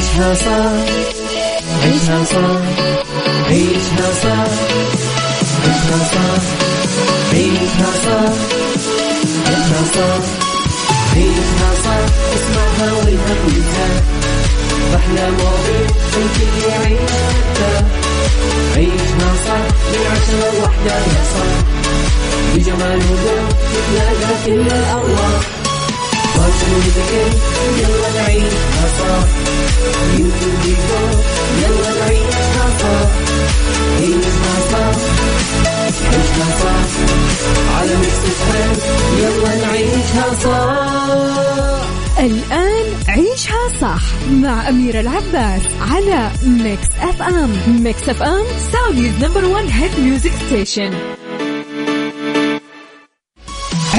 عيشها صح عيشها صح عيشها صح عيشها صح عيشها صح عيشها صح عيشها صح اسمعها والهم ينزاح أحلى مواضيع الكل يعيش عيشها صح من عشرة لوحدة يا صاح بجمال وذوق تتلاقى كل الأرواح fashion وديكور يلا وديكور يلا على Mix يلا نعيشها صح الآن عيشها صح مع أميرة العباس على Mix FM Mix FM Saudi's number one hit music station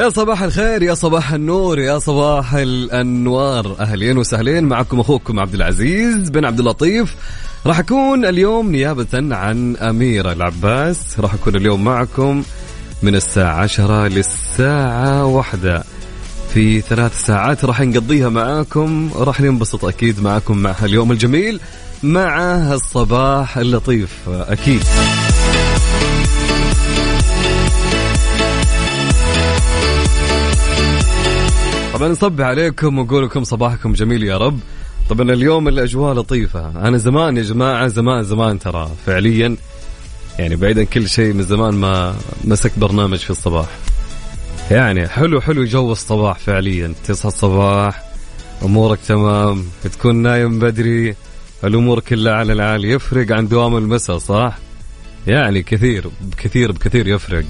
يا صباح الخير يا صباح النور يا صباح الأنوار. أهلين وسهلين معكم أخوكم عبد العزيز بن عبد اللطيف. راح أكون اليوم نيابة عن أميرة العباس. راح أكون اليوم معكم من الساعة 10 للساعة واحدة. في ثلاث ساعات راح نقضيها معاكم. راح ننبسط أكيد معاكم مع اليوم الجميل مع الصباح اللطيف أكيد. طبعا نصب عليكم ونقول لكم صباحكم جميل يا رب. طبعا اليوم الأجواء لطيفة. أنا زمان يا جماعة زمان زمان ترى فعليا يعني بعيدا كل شيء من زمان ما مسك برنامج في الصباح. يعني حلو حلو جو الصباح فعليا. تصحى الصباح أمورك تمام تكون نايم بدري الأمور كلها على العالي. يفرق عن دوام المساء صح؟ يعني كثير بكثير بكثير يفرق.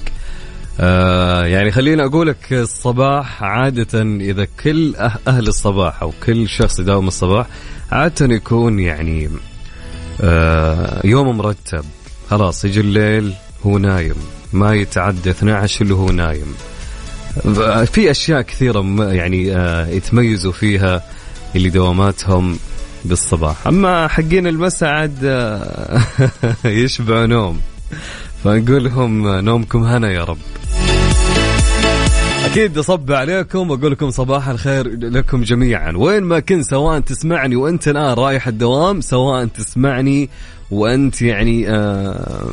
آه يعني خليني أقول لك الصباح عادة إذا كل أه-، أهل الصباح أو كل شخص يداوم الصباح عادة يكون يعني آه يوم مرتب. خلاص يجي الليل هو نايم. ما يتعدى 12 اللي هو نايم. في أشياء كثيرة يعني آه يتميزوا فيها اللي دواماتهم بالصباح. أما حقين المساء عاد آه، يشبع نوم. فنقول لهم نومكم هنا يا رب. أكيد اصب عليكم وأقول لكم صباح الخير لكم جميعا. وين ما كنت سواء تسمعني وأنت الآن رايح الدوام سواء تسمعني وأنت يعني آه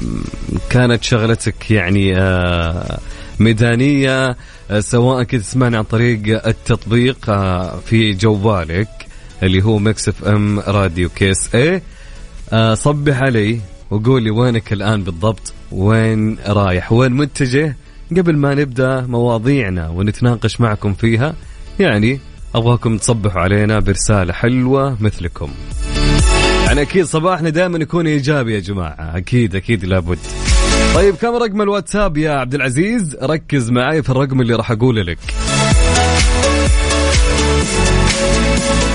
كانت شغلتك يعني آه ميدانية آه سواء كنت تسمعني عن طريق التطبيق آه في جوالك اللي هو Mix FM Radio KSA آه صبح علي وقول لي وينك الآن بالضبط؟ وين رايح؟ وين متجه؟ قبل ما نبدأ مواضيعنا ونتناقش معكم فيها يعني أبغاكم تصبحوا علينا برسالة حلوة مثلكم. يعني أكيد صباحنا دائما يكون إيجابي يا جماعة. أكيد أكيد لابد. طيب كم رقم الواتساب يا عبد العزيز؟ ركز معي في الرقم اللي راح أقوله لك.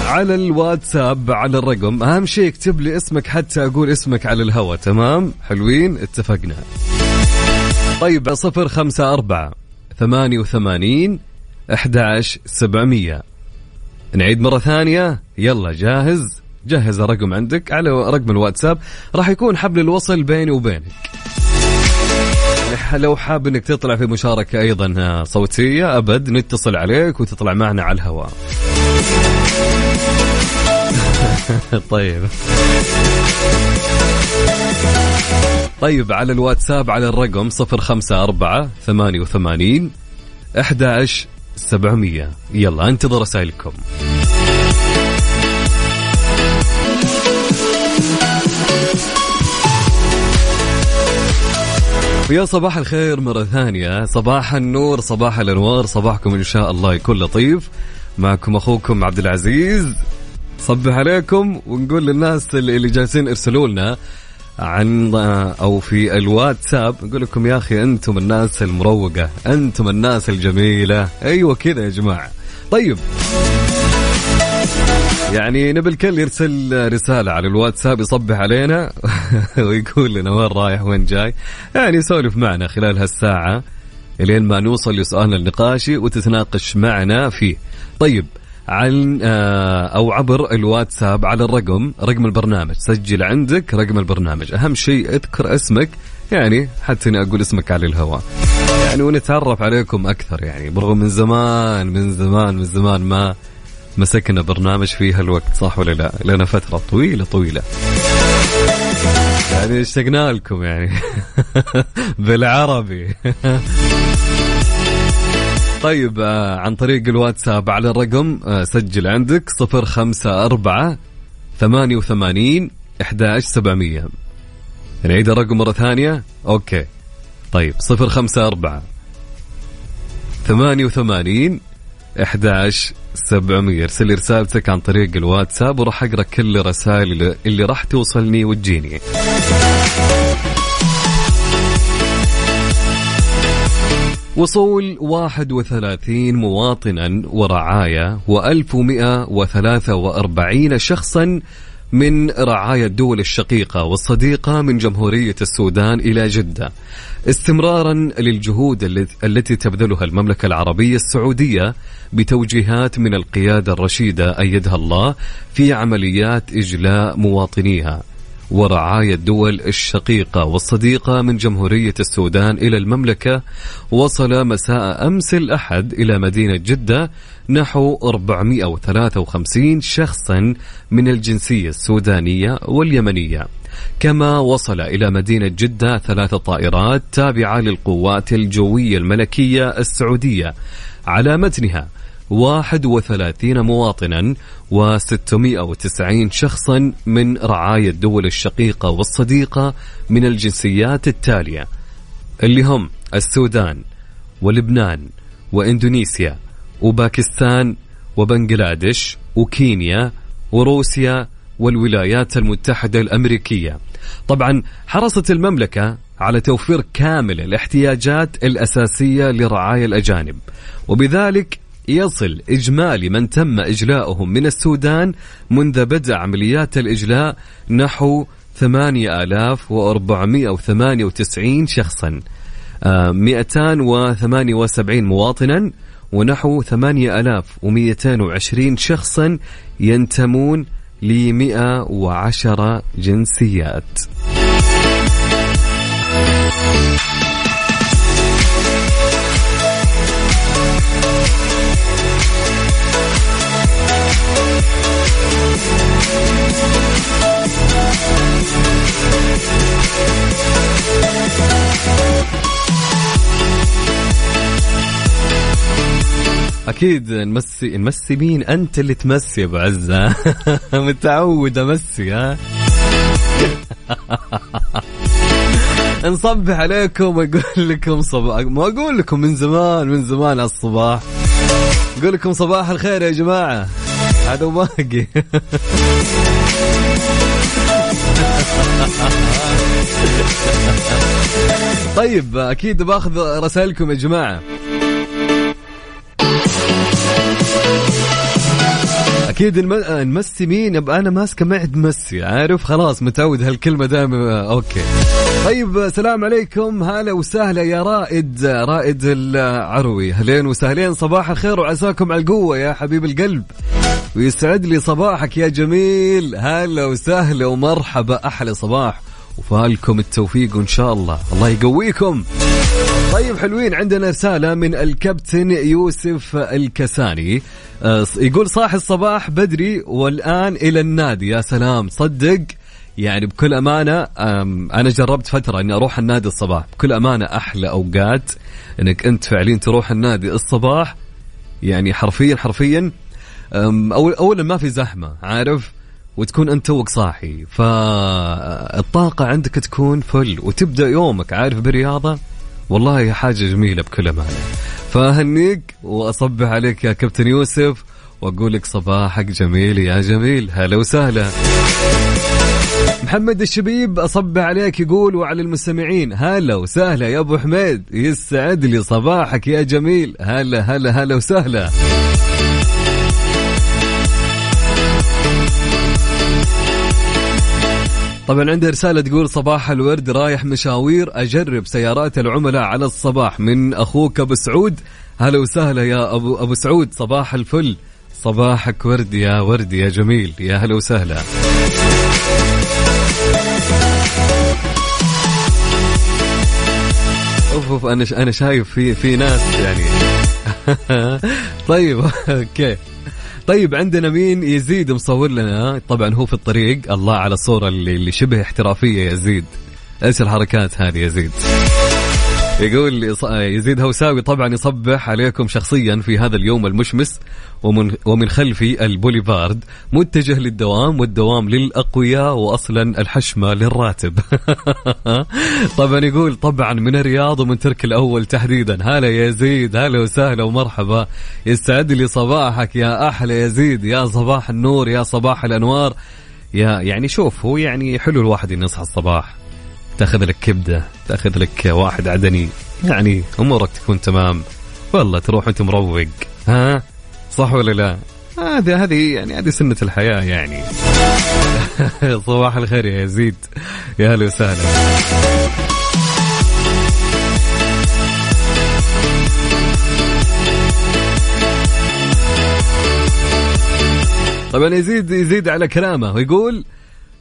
على الواتساب على الرقم أهم شيء اكتب لي اسمك حتى أقول اسمك على الهواء. تمام؟ حلوين؟ اتفقنا. طيب صفر خمسة أربعة ثمانية وثمانين أحد سبعمية. نعيد مرة ثانية. يلا جاهز؟ جهز الرقم عندك على رقم الواتساب. راح يكون حبل الوصل بيني وبينك. لو حاب إنك تطلع في مشاركة أيضا صوتية أبد نتصل عليك وتطلع معنا على الهواء. طيب. طيب على الواتساب على الرقم صفر خمسة أربعة ثمانية وثمانين أحد سبعمية. يلا انتظر رسائلكم. يا صباح الخير مرة ثانية. صباح النور صباح الأنوار صباحكم إن شاء الله يكون لطيف. معكم أخوكم عبد العزيز. صبح عليكم ونقول للناس اللي جالسين ارسلوا لنا عن أو في الواتساب. نقول لكم يا أخي أنتم الناس المروقة أنتم الناس الجميلة. أيوه كذا يا جماعة. طيب. يعني نبي الكل يرسل رسالة على الواتساب يصبح علينا ويقول لنا وين رايح وين جاي. يعني يسولف معنا خلال هالساعة إلين ما نوصل لسؤالنا النقاشي وتتناقش معنا فيه. طيب. عن آه، أو عبر الواتساب على الرقم رقم البرنامج. سجل عندك رقم البرنامج. أهم شيء اذكر اسمك. يعني حتى إني أقول اسمك على الهواء. يعني ونتعرف عليكم أكثر. يعني برغم من زمان من زمان من زمان ما مسكنا برنامج في هالوقت صح ولا لا؟ لنا فترة طويلة طويلة. يعني اشتقنا لكم يعني. بالعربي. طيب آه، عن طريق الواتساب على الرقم آه، سجل عندك صفر خمسة أربعة ثمانية وثمانين إحداش سبعمية. نعيد الرقم مرة ثانية. أوكي. طيب صفر خمسة أربعة ثمانية وثمانين إحداش سبعمية. ارسل لي رسالتك عن طريق الواتساب وراح أقرأ كل الرسائل اللي راح توصلني وتجيني. وصول 31 مواطنا ورعاية و1143 شخصا من رعايا الدول الشقيقة والصديقة من جمهورية السودان إلى جدة. استمرارا للجهود التي تبذلها المملكة العربية السعودية بتوجيهات من القيادة الرشيدة أيدها الله في عمليات إجلاء مواطنيها. ورعاية الدول الشقيقة والصديقة من جمهورية السودان إلى المملكة وصل مساء أمس الأحد إلى مدينة جدة نحو 453 شخصا من الجنسية السودانية واليمنية. كما وصل إلى مدينة جدة ثلاث طائرات تابعة للقوات الجوية الملكية السعودية على متنها. 31 مواطنا و690 شخصا من رعايا الدول الشقيقة والصديقة من الجنسيات التالية اللي هم السودان ولبنان وإندونيسيا وباكستان وبنغلاديش وكينيا وروسيا والولايات المتحدة الأمريكية. طبعا حرصت المملكة على توفير كامل الاحتياجات الأساسية لرعايا الأجانب وبذلك يصل إجمالي من تم إجلاؤهم من السودان منذ بدء عمليات الإجلاء نحو 8498 شخصا. 278 آه، مواطنا ونحو 8220 شخصا ينتمون ل 110 جنسيات. أكيد نمسي نمسي مين؟ أنت اللي تمسي يا أبو عزة. متعود أمسي ها؟ نصبح عليكم وأقول لكم صباح ما أقول لكم من زمان من زمان على الصباح. أقول لكم صباح الخير يا جماعة. هذا باقي. طيب أكيد باخذ رسائلكم يا جماعة. أكيد نمسي مين؟ أنا ماسكه معد ميسي عارف؟ خلاص متعود هالكلمة دائما. أوكي. طيب السلام عليكم. هلا وسهلا يا رائد رائد العروي. أهلين وسهلين صباح الخير وعساكم على القوة يا حبيب القلب. ويسعد لي صباحك يا جميل. هلا وسهلا ومرحبا أحلى صباح. وفالكم التوفيق وان شاء الله. الله يقويكم. طيب حلوين. عندنا رسالة من الكابتن يوسف الكساني. آه، يقول صاح الصباح بدري والآن إلى النادي. يا سلام صدق؟ يعني بكل أمانة أنا جربت فترة أني أروح النادي الصباح. بكل أمانة أحلى أوقات أنك أنت فعليا تروح النادي الصباح. يعني حرفيا حرفيا أولا ما في زحمة عارف؟ وتكون أنت توك صاحي. فالطاقة عندك تكون فل. وتبدأ يومك عارف برياضة؟ والله حاجة جميلة بكل أمانة. فأهنيك وأصبح عليك يا كابتن يوسف وأقول لك صباحك جميل يا جميل. هلا وسهلا. محمد الشبيب أصبح عليك يقول وعلى المستمعين هلا وسهلا يا أبو حميد يسعد لي صباحك يا جميل. هلا هلا هلا وسهلا. طبعا عنده رسالة تقول صباح الورد رايح مشاوير أجرب سيارات العملاء على الصباح من أخوك أبو سعود. هلا وسهلا يا أبو أبو سعود صباح الفل. صباحك ورد يا ورد يا جميل. يا هلا وسهلا. أوف أوف أنا أنا شايف في في ناس يعني. طيب أوكي. طيب عندنا مين؟ يزيد مصور لنا. طبعا هو في الطريق. الله على الصورة اللي, شبه احترافية يزيد إيش الحركات هذه يزيد يقول يزيد هوساوي طبعا يصبح عليكم شخصيا في هذا اليوم المشمس ومن ومن خلفي البوليفارد متجه للدوام والدوام للأقوياء واصلا الحشمة للراتب. طبعا يقول طبعا من الرياض ومن ترك الأول تحديدا. هلا يا يزيد هلا وسهلا ومرحبا. يستعد لي صباحك يا أحلى يزيد يا صباح النور يا صباح الأنوار. يا يعني شوف هو يعني حلو الواحد يصحى الصباح. تاخذ لك كبدة تاخذ لك واحد عدني. يعني أمورك تكون تمام. والله تروح وأنت مروق. ها؟ صح ولا لا؟ هذه هذه يعني هذه سنة الحياة يعني. صباح الخير يا يزيد. يا هلا وسهلا. طبعا يزيد يزيد على كلامه ويقول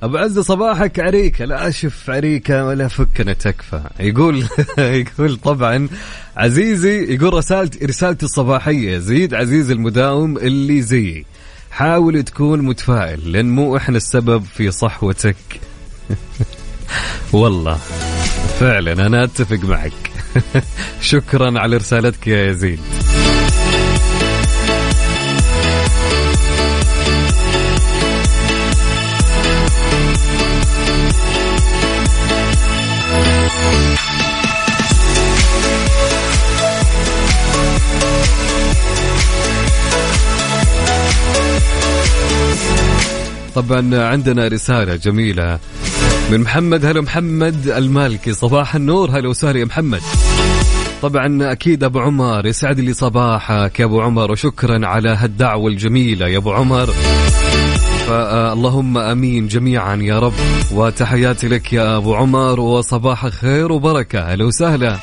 أبو عز صباحك عريكه لا أشف عريكه ولا فكنا تكفى. يقول يقول طبعا عزيزي يقول رسالتي رسالتي الصباحية. زيد عزيزي المداوم اللي زيي. حاول تكون متفائل لأن مو إحنا السبب في صحوتك. والله فعلا أنا أتفق معك. شكرا على رسالتك يا يزيد طبعا عندنا رسالة جميلة من محمد. هلا محمد المالكي صباح النور. هلا وسهلا يا محمد. طبعا أكيد أبو عمر يسعد لي صباحك يا أبو عمر وشكرا على هالدعوة الجميلة يا أبو عمر. فاللهم آمين جميعا يا رب. وتحياتي لك يا أبو عمر وصباح خير وبركة. أهلا وسهلا.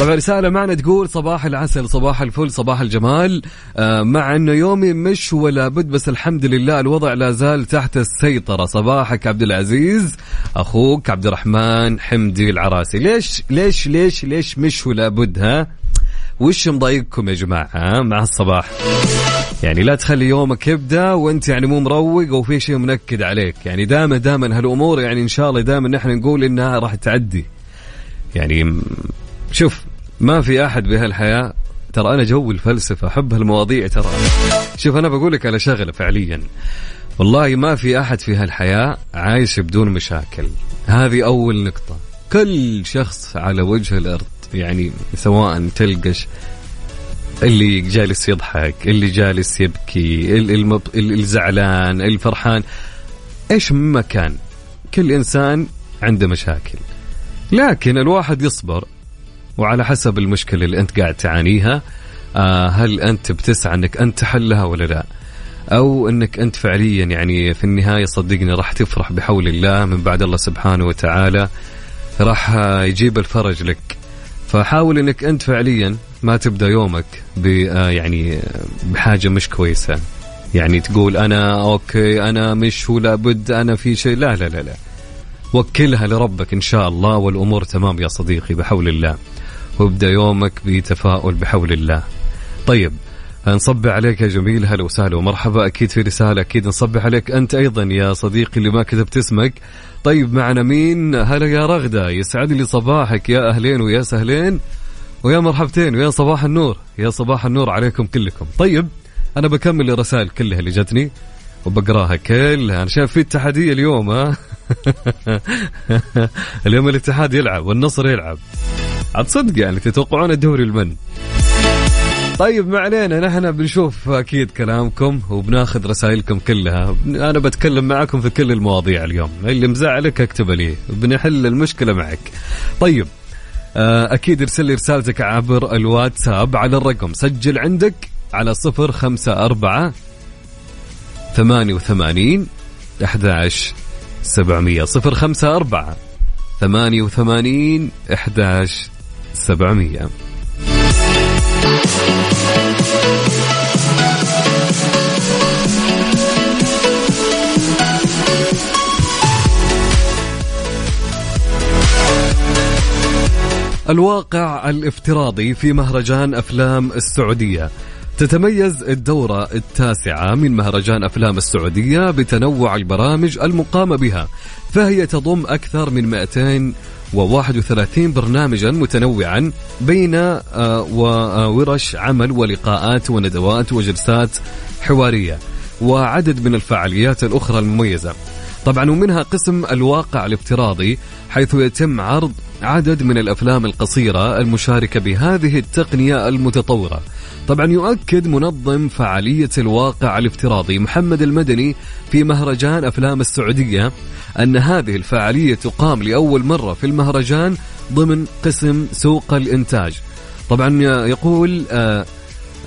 طبعا رسالة معنا تقول صباح العسل صباح الفل صباح الجمال. آه مع إنه يومي مش ولا بد بس الحمد لله الوضع لا زال تحت السيطرة. صباحك عبد العزيز أخوك عبد الرحمن حمدي العراسي. ليش ليش ليش ليش مش ولا بد ها؟ وش مضايقكم يا جماعة مع الصباح؟ يعني لا تخلي يومك يبدأ وأنت يعني مو مروق وفي شيء منكد عليك. يعني دائما دائما هالأمور يعني إن شاء الله دائما نحن نقول إنها راح تعدي. يعني شوف ما في أحد بهالحياة. ترى أنا جو الفلسفة أحب هالمواضيع ترى. شوف أنا بقول لك على شغلة فعليا. والله ما في أحد في هالحياة عايش بدون مشاكل. هذه أول نقطة. كل شخص على وجه الأرض يعني سواء تلقش اللي جالس يضحك اللي جالس يبكي الزعلان الفرحان. إيش ما كان كل إنسان عنده مشاكل. لكن الواحد يصبر. وعلى حسب المشكلة اللي أنت قاعد تعانيها آه هل أنت بتسعى أنك أنت تحلها ولا لا؟ أو أنك أنت فعليا يعني في النهاية صدقني راح تفرح بحول الله من بعد الله سبحانه وتعالى راح يجيب الفرج لك. فحاول أنك أنت فعليا ما تبدأ يومك ب آه، يعني بحاجة مش كويسة. يعني تقول أنا أوكي أنا مش ولا بد أنا في شيء. لا لا لا لا. وكلها لربك إن شاء الله والأمور تمام يا صديقي بحول الله. وابدأ يومك بتفاؤل بحول الله. طيب نصبح عليك يا جميل. هلا وسهلا ومرحبا. أكيد في رسالة أكيد نصبح عليك. أنت أيضا يا صديقي اللي ما كتبت اسمك. طيب معنا مين؟ هلا يا رغدة يسعد لي صباحك يا أهلين ويا سهلين ويا مرحبتين ويا صباح النور. يا صباح النور عليكم كلكم. طيب أنا بكمل الرسائل كلها اللي جتني وبقراها كلها أنا شايف في اتحادية اليوم ها؟ اليوم الاتحاد يلعب والنصر يلعب. عاد صدق يعني تتوقعون الدوري المن. طيب ما علينا نحن بنشوف أكيد كلامكم وبناخذ رسائلكم كلها. أنا بتكلم معكم في كل المواضيع اليوم. اللي مزعلك اكتب لي بنحل المشكلة معك. طيب آه، أكيد ارسل لي رسالتك عبر الواتساب على الرقم. سجل عندك على صفر خمسة أربعة ثمانية وثمانين أحد سبعمية. صفر خمسة أربعة ثمانية وثمانين أحد 700 الواقع الافتراضي في مهرجان أفلام السعودية. تتميز الدورة التاسعة من مهرجان أفلام السعودية بتنوع البرامج المقامة بها فهي تضم أكثر من 200 231 برنامجا متنوعا بين آه، وورش عمل ولقاءات وندوات وجلسات حوارية وعدد من الفعاليات الأخرى المميزة طبعا ومنها قسم الواقع الافتراضي حيث يتم عرض عدد من الأفلام القصيرة المشاركة بهذه التقنية المتطورة. طبعا يؤكد منظم فعالية الواقع الافتراضي محمد المدني في مهرجان أفلام السعودية أن هذه الفعالية تقام لأول مرة في المهرجان ضمن قسم سوق الإنتاج. طبعا يقول آه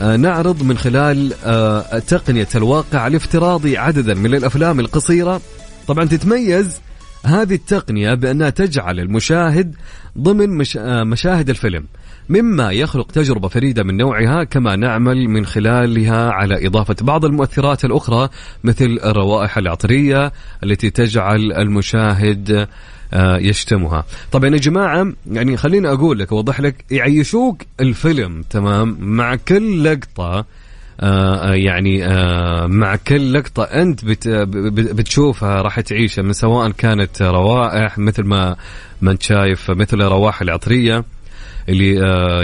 آه نعرض من خلال آه تقنية الواقع الافتراضي عددا من الأفلام القصيرة طبعا تتميز هذه التقنية بأنها تجعل المشاهد ضمن مش... مشاهد الفيلم مما يخلق تجربة فريدة من نوعها كما نعمل من خلالها على إضافة بعض المؤثرات الأخرى مثل الروائح العطرية التي تجعل المشاهد آه، يشتمها. طبعا يا جماعة يعني خليني أقول لك أوضح لك يعيشوك الفيلم تمام؟ مع كل لقطة آه، آه، يعني آه، مع كل لقطة أنت بتشوفها راح تعيشها من سواء كانت روائح مثل ما ما أنت شايف مثل الروائح العطرية اللي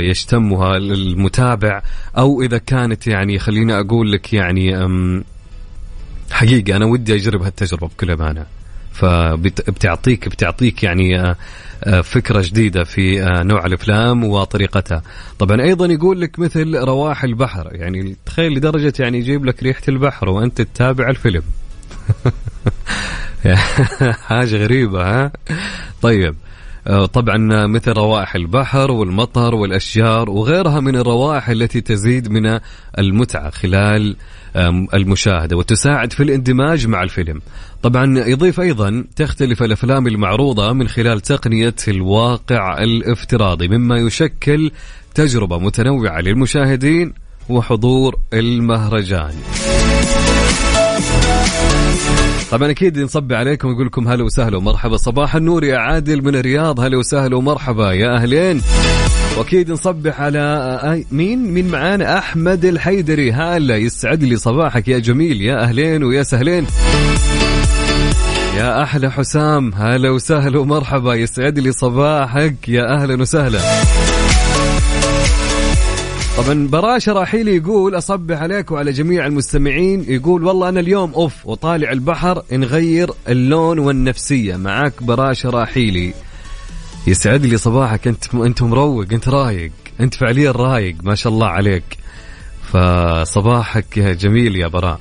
يشتمها المتابع أو إذا كانت يعني خليني أقول لك يعني حقيقة أنا ودي أجرب هالتجربة بكل أمانة. فبتعطيك بتعطيك يعني آه، آه، فكرة جديدة في آه، نوع الأفلام وطريقتها. طبعا أيضا يقول لك مثل رواح البحر. يعني تخيل لدرجة يعني يجيب لك ريحة البحر وأنت تتابع الفيلم. حاجة غريبة ها؟ طيب. طبعا مثل روائح البحر والمطر والأشجار وغيرها من الروائح التي تزيد من المتعة خلال المشاهدة وتساعد في الاندماج مع الفيلم. طبعا يضيف أيضا تختلف الأفلام المعروضة من خلال تقنية الواقع الافتراضي مما يشكل تجربة متنوعة للمشاهدين وحضور المهرجان. طبعا أكيد نصبي عليكم ونقول لكم هلا وسهلا ومرحبا. صباح النور يا عادل من الرياض هلا وسهلا ومرحبا. يا أهلين. وأكيد نصبح على آه، مين؟ مين معانا؟ أحمد الحيدري. هلا يسعد لي صباحك يا جميل. يا أهلين ويا سهلين. يا أحلى حسام هلا وسهلا ومرحبا. يسعد لي صباحك. يا أهلا وسهلا. طبعا براش راحيلي يقول أصبح عليك وعلى جميع المستمعين يقول والله أنا اليوم أوف وطالع البحر نغير اللون والنفسية. معاك براش راحيلي يسعد لي صباحك. أنت أنت مروق أنت رايق أنت فعليا رايق. ما شاء الله عليك. فصباحك جميل يا براء.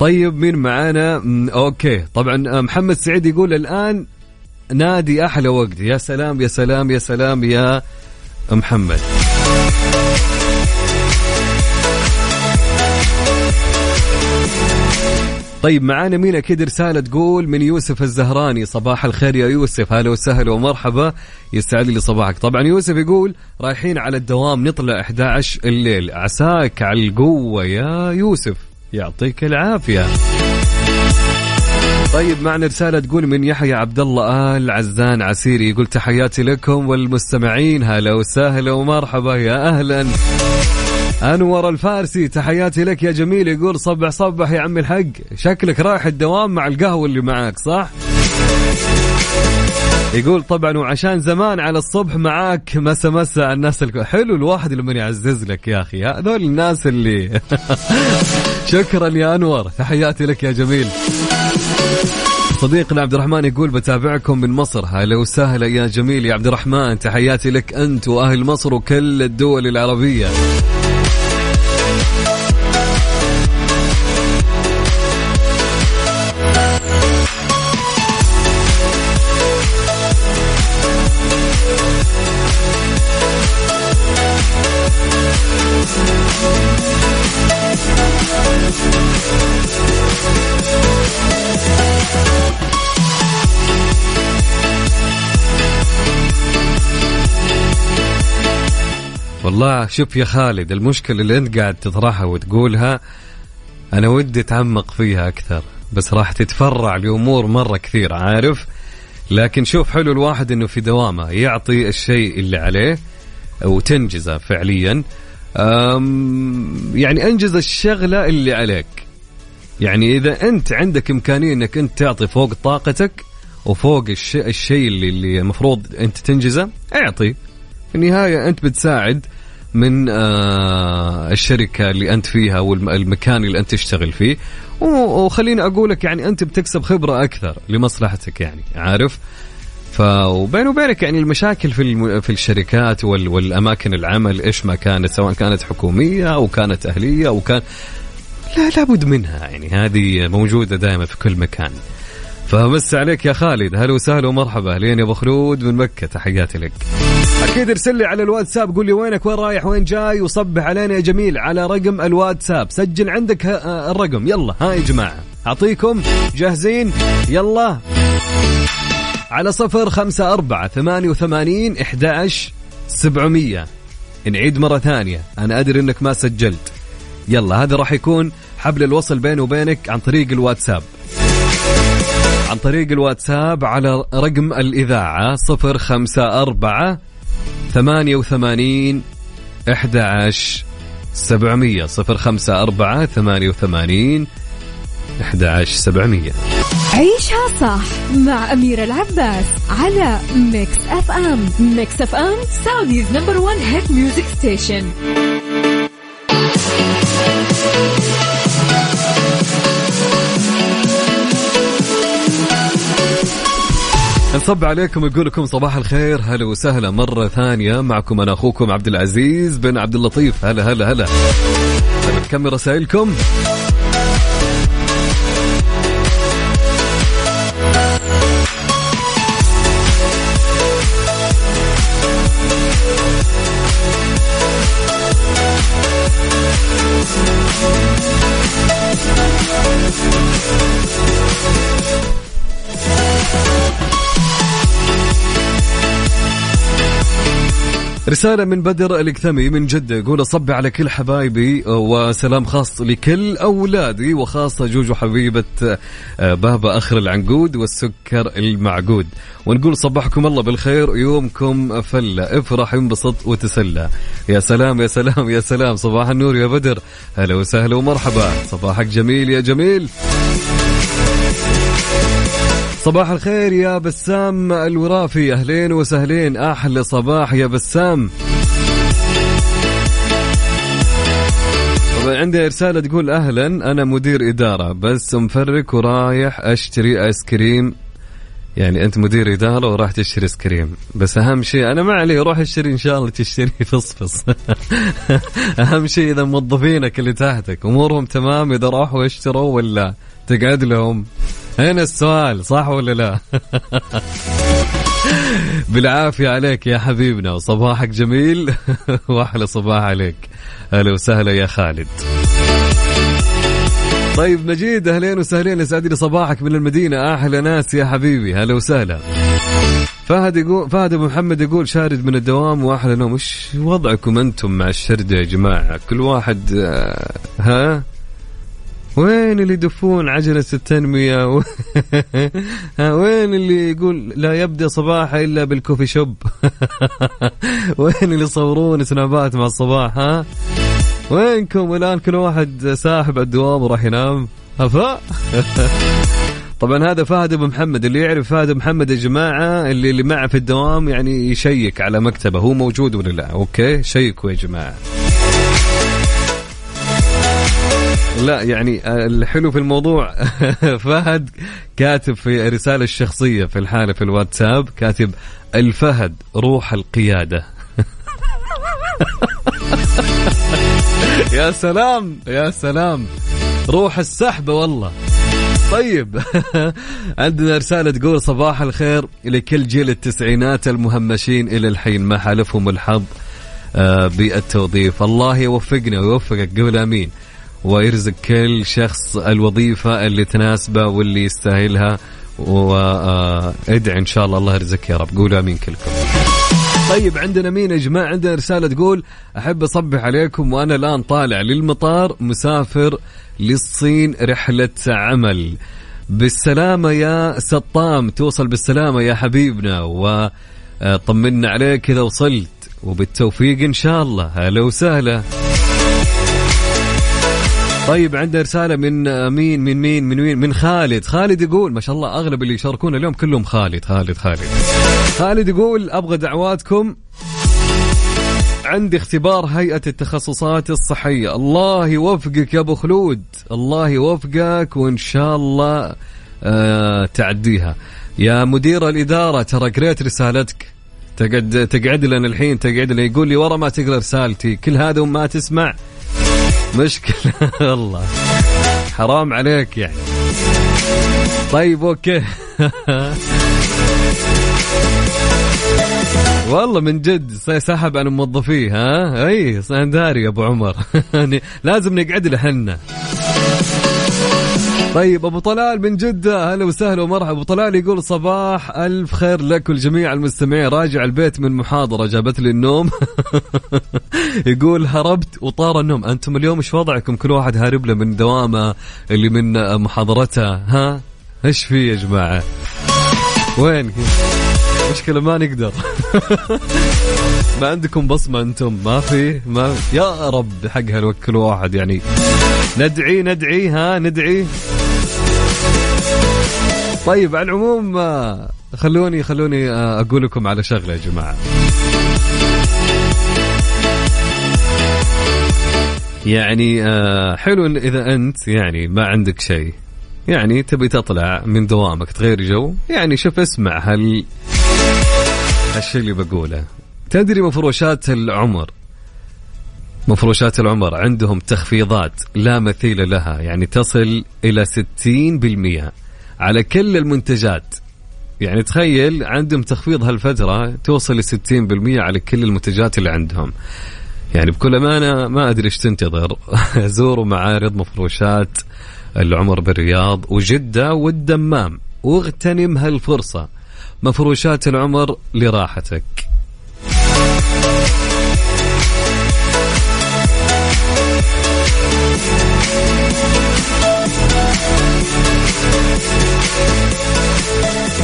طيب مين معانا؟ أوكي. طبعا محمد سعيد يقول الآن نادي أحلى وقت. يا سلام يا سلام يا سلام يا محمد. طيب معانا مين أكيد رساله تقول من يوسف الزهراني صباح الخير يا يوسف. هلا وسهلا ومرحبا. يسعد لي صباحك. طبعا يوسف يقول رايحين على الدوام نطلع 11 الليل. عساك على القوة يا يوسف. يعطيك العافية. طيب معنا رسالة تقول من يحيى عبد الله آل عزان عسيري يقول تحياتي لكم والمستمعين هلا وسهلا ومرحبا يا أهلا أنور الفارسي تحياتي لك يا جميل يقول صبح صبح يا عمي الحق شكلك رايح الدوام مع القهوة اللي معاك صح يقول طبعا وعشان زمان على الصبح معاك مسا مسا الناس. حلو الواحد لما يعزز لك يا أخي هذول الناس اللي شكرا يا أنور تحياتي لك يا جميل صديقنا عبد الرحمن يقول بتابعكم من مصر. هلا وسهلا يا جميل يا عبد الرحمن. تحياتي لك أنت وأهل مصر وكل الدول العربية. والله شوف يا خالد المشكلة اللي أنت قاعد تطرحها وتقولها أنا ودي أتعمق فيها أكثر بس راح تتفرع لأمور مرة كثير عارف؟ لكن شوف حلو الواحد إنه في دوامة يعطي الشيء اللي عليه وتنجزه فعليا. يعني أنجز الشغلة اللي عليك. يعني إذا أنت عندك إمكانية إنك أنت تعطي فوق طاقتك وفوق الشيء الشيء اللي المفروض أنت تنجزه أعطي. في النهاية أنت بتساعد من آه الشركة اللي أنت فيها والمكان اللي أنت تشتغل فيه. وخليني أقول لك يعني أنت بتكسب خبرة أكثر لمصلحتك يعني عارف؟ فوبين وبينك يعني المشاكل في الم... في الشركات وال... والأماكن العمل إيش ما كانت سواء كانت حكومية أو كانت أهلية أو كان لا لابد منها يعني هذه موجودة دائما في كل مكان. فمس عليك يا خالد. هلا وسهلا ومرحبا. لين يا أبو خلود من مكة. تحياتي لك. أكيد ارسل لي على الواتساب قول لي وينك وين رايح وين جاي وصبح علينا يا جميل على رقم الواتساب. سجل عندك الرقم. يلا ها يا جماعة. أعطيكم جاهزين. يلا. على صفر خمسة أربعة ثمانية وثمانين إحدى سبعمية. نعيد مرة ثانية. أنا أدري أنك ما سجلت. يلا هذا راح يكون حبل الوصل بيني وبينك عن طريق الواتساب. عن طريق الواتساب على رقم الإذاعة صفر خمسة أربعة ثمانية وثمانين إحدى سبعمية صفر خمسة أربعة ثمانية وثمانين 11700 عيشها صح مع أميرة العباس على Mix FM Mix FM Saudi's number one hit music station نصب عليكم يقول لكم صباح الخير هلا وسهلا مرة ثانية معكم أنا أخوكم عبد العزيز بن عبد اللطيف. هلا هلا هلا. نكمل رسائلكم. رسالة من بدر الكثمي من جدة يقول أصب على كل حبايبي وسلام خاص لكل أولادي وخاصة جوجو حبيبة آه، بابا أخر العنقود والسكر المعقود. ونقول صبحكم الله بالخير يومكم فلة افرح انبسط وتسلى. يا سلام يا سلام يا سلام. صباح النور يا بدر. هلا وسهلا ومرحبا. صباحك جميل يا جميل. صباح الخير يا بسام الورافي أهلين وسهلين. أحلى صباح يا بسام. طبعا عندي رسالة تقول أهلا أنا مدير إدارة بس مفرك ورايح أشتري آيس كريم. يعني أنت مدير إدارة وراح تشتري آيس كريم. بس أهم شيء أنا ما علي روح اشتري إن شاء الله تشتري فصفص. أهم شيء إذا موظفينك اللي تحتك أمورهم تمام إذا راحوا يشتروا ولا تقعد لهم. هنا السؤال صح ولا لا؟ بالعافية عليك يا حبيبنا وصباحك جميل؟ وأحلى صباح عليك. أهلا وسهلا يا خالد. طيب مجيد أهلين وسهلين يسعد لي صباحك من المدينة. أحلى ناس يا حبيبي هلا وسهلا. فهد يقول فهد أبو محمد يقول شارد من الدوام وأحلى نوم. وش وضعكم أنتم مع الشرد يا جماعة؟ كل واحد آه، ها؟ وين اللي يدفون عجلة التنمية؟ وين اللي يقول لا يبدأ صباحه إلا بالكوفي شوب؟ وين اللي يصورون سنابات مع الصباح ها؟ وينكم؟ الآن كل واحد ساحب الدوام وراح ينام. أفا؟ طبعا هذا فهد أبو محمد اللي يعرف فهد أبو محمد يا جماعة اللي اللي معه في الدوام يعني يشيك على مكتبه هو موجود ولا لا؟ أوكي شيكوا يا جماعة. لا يعني آه، الحلو في الموضوع فهد كاتب في رسالة الشخصية في الحالة في الواتساب كاتب الفهد روح القيادة. يا سلام يا سلام. روح السحبة والله. طيب عندنا رسالة تقول صباح الخير لكل جيل التسعينات المهمشين إلى الحين ما حالفهم الحظ آه، بالتوظيف. الله يوفقنا ويوفقك قول آمين. ويرزق كل شخص الوظيفة اللي تناسبه واللي يستاهلها. وادعي إن شاء الله الله يرزقك يا رب. قولوا آمين كلكم. طيب عندنا مين يا جماعة؟ عندنا رسالة تقول أحب أصبح عليكم وأنا الآن طالع للمطار مسافر للصين رحلة عمل. بالسلامة يا سطام توصل بالسلامة يا حبيبنا. وطمنا عليك إذا وصلت. وبالتوفيق إن شاء الله. هلا وسهلا. طيب عندنا رسالة من مين من مين من مين من خالد. خالد يقول ما شاء الله أغلب اللي يشاركونا اليوم كلهم خالد خالد خالد. خالد يقول أبغى دعواتكم. عندي اختبار هيئة التخصصات الصحية. الله يوفقك يا أبو خلود. الله يوفقك وإن شاء الله آه تعديها. يا مدير الإدارة ترى قريت رسالتك. تقعد تقعد لنا الحين تقعد لنا. يقول لي ورا ما تقرأ رسالتي. كل هذا وما تسمع. مشكلة. والله. حرام عليك يعني. طيب أوكي. والله من جد سحب عن موظفيه ها؟ أي سانداري يا أبو عمر. يعني لازم نقعد لحنا. طيب أبو طلال من جدة. أهلا وسهلا ومرحبا. أبو طلال يقول صباح ألف خير لك ولجميع المستمعين. راجع البيت من محاضرة جابت لي النوم. يقول هربت وطار النوم. أنتم اليوم إيش وضعكم؟ كل واحد هارب له من دوامه اللي من محاضرته. ها؟ إيش في يا جماعة؟ وين؟ مشكلة ما نقدر. ما عندكم بصمة أنتم؟ ما في؟ ما؟ يا رب حق هالوقت كل واحد يعني. ندعي ندعي ها؟ ندعي. طيب على العموم آه، خلوني خلوني آه، أقول لكم على شغلة يا جماعة. يعني آه، حلو إذا أنت يعني ما عندك شيء يعني تبي تطلع من دوامك تغير جو يعني شوف اسمع هال هالشيء اللي بقوله. تدري مفروشات العمر؟ مفروشات العمر عندهم تخفيضات لا مثيل لها يعني تصل إلى 60% على كل المنتجات. يعني تخيل عندهم تخفيض هالفترة توصل ل 60% على كل المنتجات اللي عندهم. يعني بكل أمانة ما أدري إيش تنتظر. زوروا معارض مفروشات العمر بالرياض وجدة والدمام. واغتنم هالفرصة. مفروشات العمر لراحتك.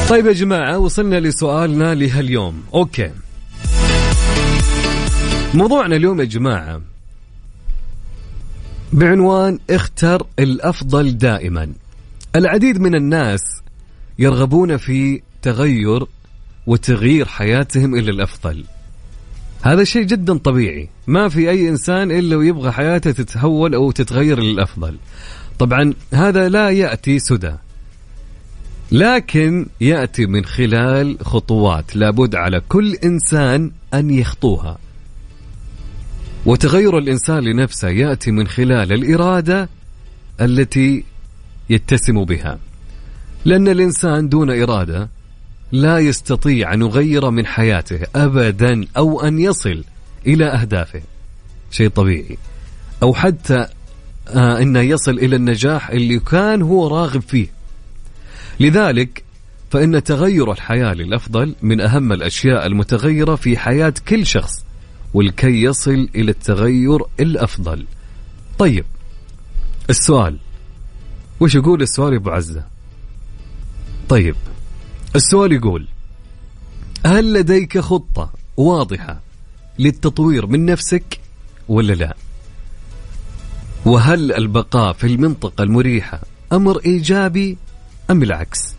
طيب يا جماعة وصلنا لسؤالنا لهاليوم. أوكي. موضوعنا اليوم يا جماعة بعنوان اختر الأفضل دائما. العديد من الناس يرغبون في تغير وتغيير حياتهم إلى الأفضل. هذا شيء جدا طبيعي. ما في أي إنسان إلا ويبغى حياته تتحول أو تتغير للأفضل. طبعا هذا لا يأتي سدى. لكن يأتي من خلال خطوات. لابد على كل إنسان أن يخطوها. وتغير الإنسان لنفسه يأتي من خلال الإرادة التي يتسم بها. لأن الإنسان دون إرادة لا يستطيع أن يغير من حياته ابدا أو أن يصل إلى أهدافه. شيء طبيعي. أو حتى آه إنه يصل إلى النجاح اللي كان هو راغب فيه. لذلك فإن تغير الحياة للأفضل من أهم الأشياء المتغيرة في حياة كل شخص ولكي يصل إلى التغير الأفضل. طيب السؤال وش يقول السؤال يا أبو عزة؟ طيب السؤال يقول هل لديك خطة واضحة للتطوير من نفسك ولا لا؟ وهل البقاء في المنطقة المريحة أمر إيجابي أم العكس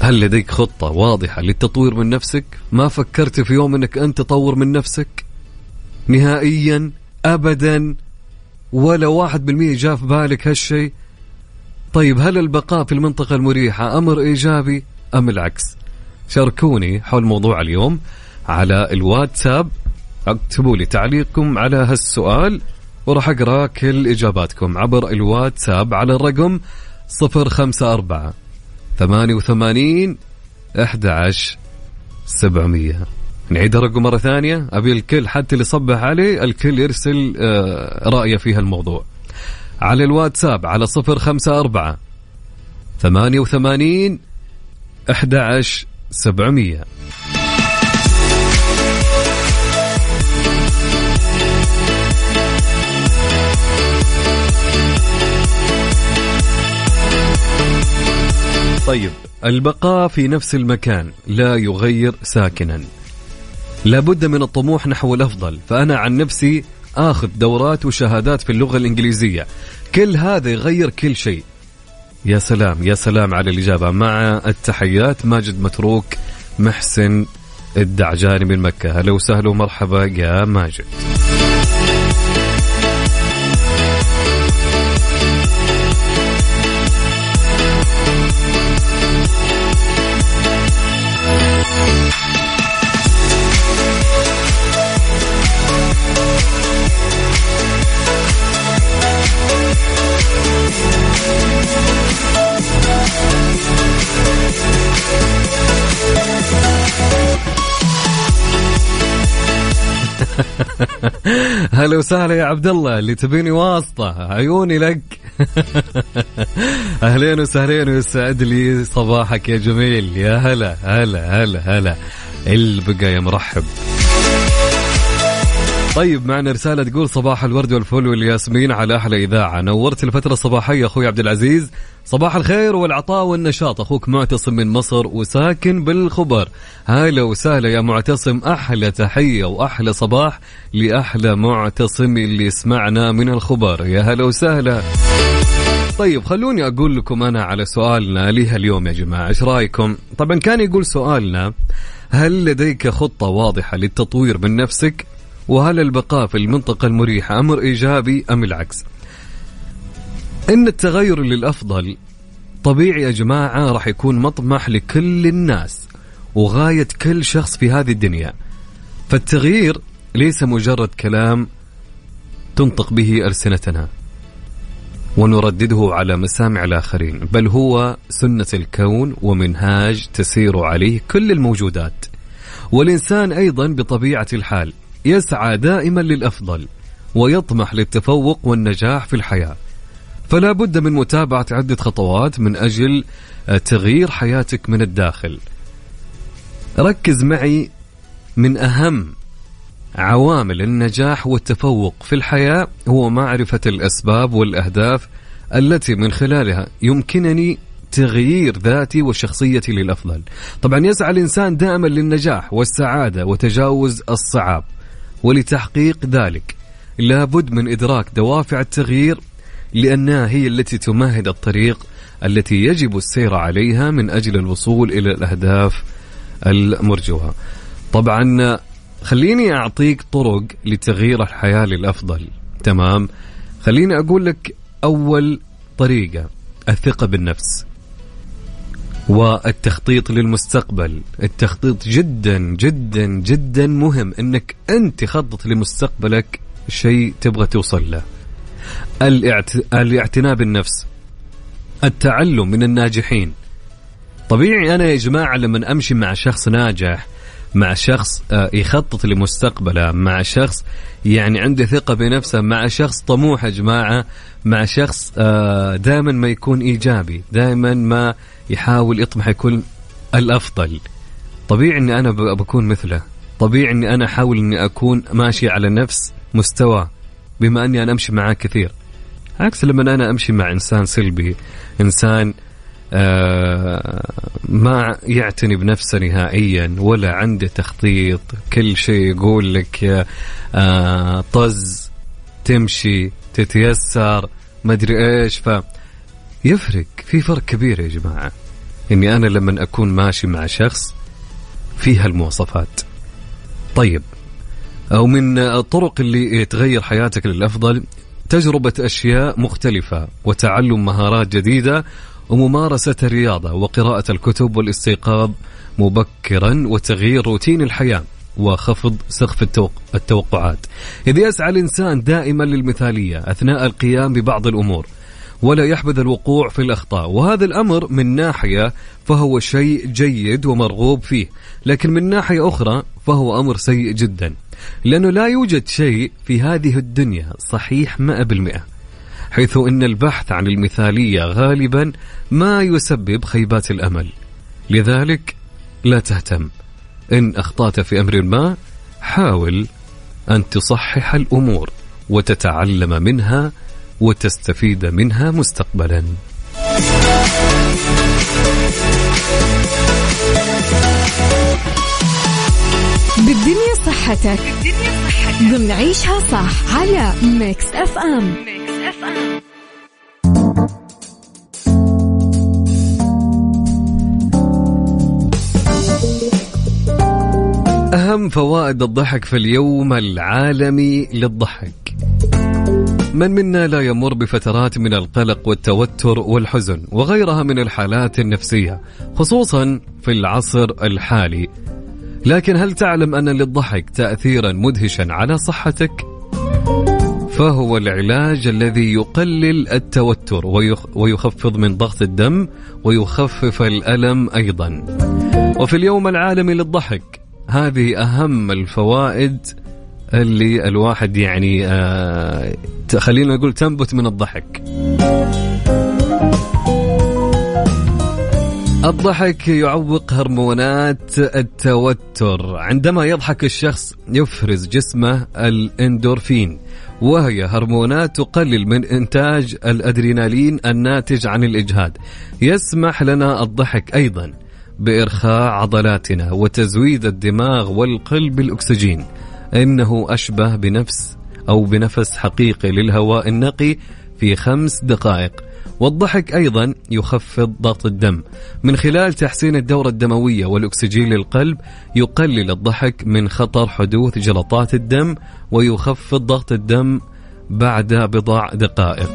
هل لديك خطة واضحة للتطوير من نفسك؟ ما فكرت في يوم أنك أنت تطور من نفسك؟ نهائيا أبدا ولا واحد بالمية جاء في بالك هالشيء؟ طيب هل البقاء في المنطقة المريحة أمر إيجابي أم العكس؟ شاركوني حول موضوع اليوم على الواتساب. اكتبوا لي تعليقكم على هالسؤال وراح أقرأ كل إجاباتكم عبر الواتساب على الرقم صفر خمسة أربعة ثمانية وثمانين أحد سبعمية. نعيد الرقم مرة ثانية. أبي الكل حتى اللي صبح عليه الكل يرسل آه، رأيه في هالموضوع. على الواتساب على صفر خمسة أربعة ثمانية وثمانين أحد سبعمية. طيب البقاء في نفس المكان لا يغير ساكنا. لابد من الطموح نحو الأفضل فأنا عن نفسي آخذ دورات وشهادات في اللغة الإنجليزية. كل هذا يغير كل شيء. يا سلام يا سلام على الإجابة. مع التحيات ماجد متروك محسن الدعجاني من مكة. هلا وسهلا ومرحبا يا ماجد. هلا وسهلا يا عبد الله اللي تبيني واسطة عيوني لك. أهلين وسهلين ويسعد لي صباحك يا جميل. يا هلا هلا هلا هلا. اللي بقى يا مرحب. طيب معنا رسالة تقول صباح الورد والفل والياسمين على أحلى إذاعة. نورت الفترة الصباحية أخوي عبد العزيز. صباح الخير والعطاء والنشاط. أخوك معتصم من مصر وساكن بالخبر. هلا وسهلا يا معتصم أحلى تحية وأحلى صباح لأحلى معتصم اللي يسمعنا من الخبر. يا هلا وسهلا. طيب خلوني أقول لكم أنا على سؤالنا ليها اليوم يا جماعة. إيش رأيكم؟ طبعا كان يقول سؤالنا هل لديك خطة واضحة للتطوير من نفسك؟ وهل البقاء في المنطقة المريحة أمر إيجابي أم العكس؟ إن التغير للأفضل طبيعي يا جماعة راح يكون مطمح لكل الناس وغاية كل شخص في هذه الدنيا. فالتغيير ليس مجرد كلام تنطق به ألسنتنا ونردده على مسامع الآخرين بل هو سنة الكون ومنهاج تسير عليه كل الموجودات. والإنسان أيضا بطبيعة الحال يسعى دائما للأفضل ويطمح للتفوق والنجاح في الحياة فلا بد من متابعة عدة خطوات من أجل تغيير حياتك من الداخل ركز معي من أهم عوامل النجاح والتفوق في الحياة هو معرفة الأسباب والأهداف التي من خلالها يمكنني تغيير ذاتي وشخصيتي للأفضل. طبعا يسعى الإنسان دائما للنجاح والسعادة وتجاوز الصعاب. ولتحقيق ذلك. لابد من إدراك دوافع التغيير لأنها هي التي تمهد الطريق التي يجب السير عليها من أجل الوصول إلى الأهداف المرجوة. طبعا خليني أعطيك طرق لتغيير الحياة للأفضل. تمام؟ خليني أقول لك أول طريقة الثقة بالنفس. والتخطيط للمستقبل. التخطيط جدا جدا جدا مهم. إنك أنت تخطط لمستقبلك شيء تبغى توصل له. الاعت... الاعتناء بالنفس. التعلم من الناجحين. طبيعي أنا يا جماعة لما أمشي مع شخص ناجح مع شخص آه، يخطط لمستقبله مع شخص يعني عنده ثقة بنفسه مع شخص طموح يا جماعة مع شخص آه، دائما ما يكون إيجابي دائما ما يحاول يطمح يكون الأفضل. طبيعي إني أنا بكون مثله. طبيعي إني أنا أحاول إني أكون ماشي على نفس مستوى بما إني أنا أمشي معاه كثير. عكس لما أنا أمشي مع إنسان سلبي إنسان آه ما يعتني بنفسه نهائيا ولا عنده تخطيط كل شيء يقول لك آه طز تمشي تتيسر مدري إيش ف يفرق. في فرق كبير يا جماعة. إني أنا لما أكون ماشي مع شخص فيها المواصفات. طيب أو من الطرق اللي تغير حياتك للأفضل تجربة أشياء مختلفة وتعلم مهارات جديدة وممارسة الرياضة وقراءة الكتب والاستيقاظ مبكرا وتغيير روتين الحياة وخفض سقف التوقعات. إذ يسعى الإنسان دائما للمثالية أثناء القيام ببعض الأمور ولا يحبذ الوقوع في الأخطاء. وهذا الأمر من ناحية فهو شيء جيد ومرغوب فيه لكن من ناحية أخرى فهو أمر سيء جدا. لأنه لا يوجد شيء في هذه الدنيا صحيح مئة بالمئة حيث أن البحث عن المثالية غالبا ما يسبب خيبات الأمل. لذلك لا تهتم. إن أخطأت في أمر ما حاول أن تصحح الأمور وتتعلم منها وتستفيد منها مستقبلا. بالدنيا صحتك. بالدنيا صحتك ضمن عيشها صح على Mix FM Mix FM أهم فوائد الضحك في اليوم العالمي للضحك. من منا لا يمر بفترات من القلق والتوتر والحزن وغيرها من الحالات النفسية خصوصا في العصر الحالي لكن هل تعلم أن للضحك تأثيرا مدهشا على صحتك؟ فهو العلاج الذي يقلل التوتر ويخفض من ضغط الدم ويخفف الألم أيضا وفي اليوم العالمي للضحك هذه أهم الفوائد اللي الواحد يعني آه خلينا نقول تنبت من الضحك. الضحك يعوق هرمونات التوتر. عندما يضحك الشخص يفرز جسمه الإندورفين وهي هرمونات تقلل من إنتاج الأدرينالين الناتج عن الإجهاد. يسمح لنا الضحك أيضا بإرخاء عضلاتنا وتزويد الدماغ والقلب بالاكسجين إنه أشبه بنفس أو بنفس حقيقي للهواء النقي في خمس دقائق. والضحك أيضا يخفض ضغط الدم. من خلال تحسين الدورة الدموية والأكسجين للقلب يقلل الضحك من خطر حدوث جلطات الدم ويخفض ضغط الدم بعد بضع دقائق.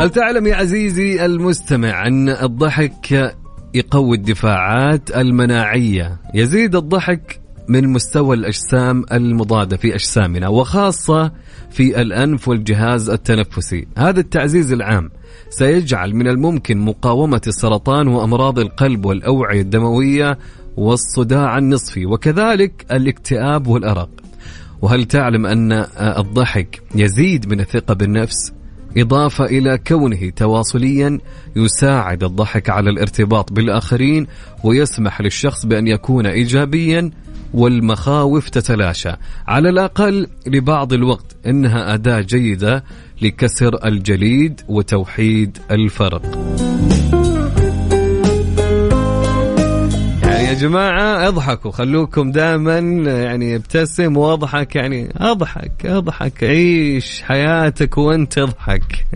هل تعلم يا عزيزي المستمع أن الضحك يقوي الدفاعات المناعية؟ يزيد الضحك من مستوى الأجسام المضادة في أجسامنا وخاصة في الأنف والجهاز التنفسي. هذا التعزيز العام سيجعل من الممكن مقاومة السرطان وأمراض القلب والأوعية الدموية والصداع النصفي وكذلك الاكتئاب والأرق. وهل تعلم أن الضحك يزيد من الثقة بالنفس؟ إضافة إلى كونه تواصليا يساعد الضحك على الارتباط بالآخرين ويسمح للشخص بأن يكون إيجابيا والمخاوف تتلاشى. على الأقل لبعض الوقت إنها أداة جيدة لكسر الجليد وتوحيد الفرق. يعني يا جماعة اضحكوا خلوكم دائما يعني ابتسم واضحك يعني اضحك اضحك عيش حياتك وانت اضحك.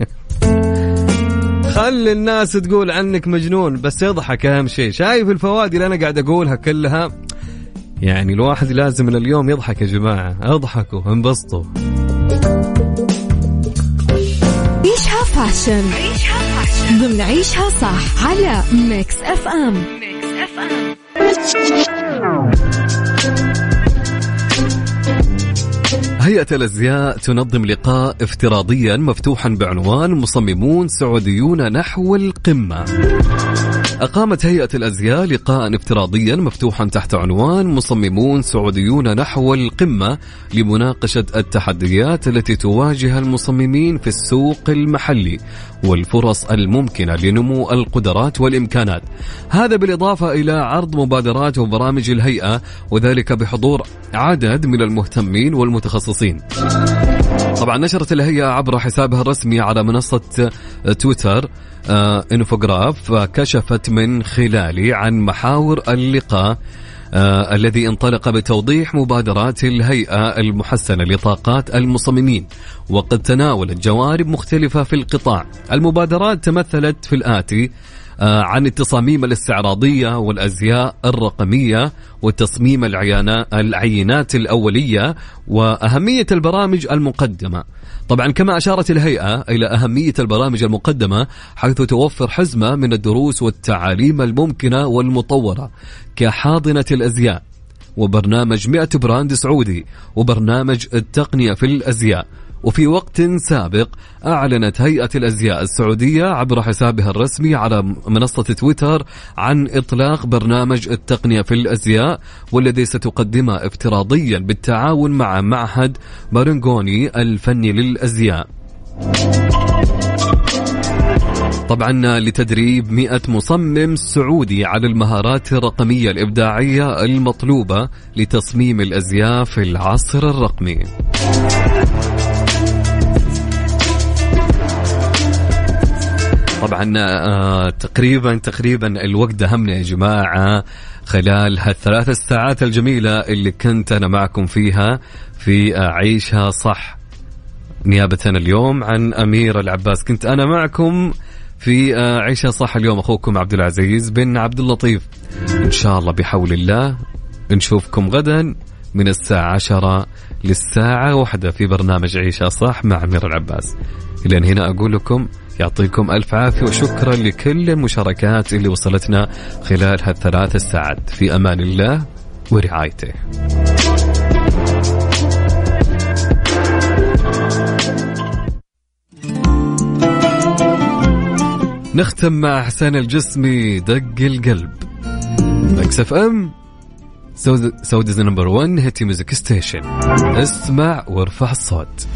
خلي الناس تقول عنك مجنون بس اضحك أهم شيء. شايف الفوائد اللي أنا قاعد أقولها كلها؟ يعني الواحد لازم من اليوم يضحك يا جماعة. اضحكوا انبسطوا. عيشها فاشن. عيشها فاشن ضمن عيشها صح على Mix FM Mix FM هيئة الأزياء تنظم لقاء افتراضيا مفتوحا بعنوان مصممون سعوديون نحو القمة. أقامت هيئة الأزياء لقاء افتراضيا مفتوحا تحت عنوان مصممون سعوديون نحو القمة لمناقشة التحديات التي تواجه المصممين في السوق المحلي والفرص الممكنة لنمو القدرات والإمكانات. هذا بالإضافة إلى عرض مبادرات وبرامج الهيئة وذلك بحضور عدد من المهتمين والمتخصصين. طبعا نشرت الهيئة عبر حسابها الرسمي على منصة تويتر إنفوغراف كشفت من خلاله عن محاور اللقاء آه الذي انطلق بتوضيح مبادرات الهيئة المحسنة لطاقات المصممين وقد تناولت جوانب مختلفة في القطاع. المبادرات تمثلت في الآتي آه، عن التصاميم الاستعراضية والأزياء الرقمية وتصميم العينات الأولية وأهمية البرامج المقدمة. طبعا كما أشارت الهيئة إلى أهمية البرامج المقدمة حيث توفر حزمة من الدروس والتعاليم الممكنة والمطورة كحاضنة الأزياء وبرنامج 100 brand سعودي وبرنامج التقنية في الأزياء وفي وقت سابق أعلنت هيئة الأزياء السعودية عبر حسابها الرسمي على منصة تويتر عن إطلاق برنامج التقنية في الأزياء والذي ستقدمه افتراضيا بالتعاون مع معهد مارنغوني الفني للأزياء. طبعا لتدريب 100 مصمم سعودي على المهارات الرقمية الإبداعية المطلوبة لتصميم الأزياء في العصر الرقمي. طبعا آه تقريبا تقريبا الوقت دهمنا يا جماعة خلال هالثلاث الساعات الجميلة اللي كنت أنا معكم فيها في عيشها صح. نيابة اليوم عن أمير العباس كنت أنا معكم في عيشها صح اليوم أخوكم عبد العزيز بن عبد اللطيف. إن شاء الله بحول الله نشوفكم غدا من الساعة عشرة للساعة واحدة في برنامج عيشة صح مع أمير العباس. لأن هنا أقول لكم يعطيكم ألف عافية وشكرا لكل المشاركات اللي وصلتنا خلال هالثلاث الساعات. في أمان الله ورعايته. نختم مع حسين الجسمي دق القلب. Mix FM Saudi's number 1 hit music station. اسمع وارفع الصوت.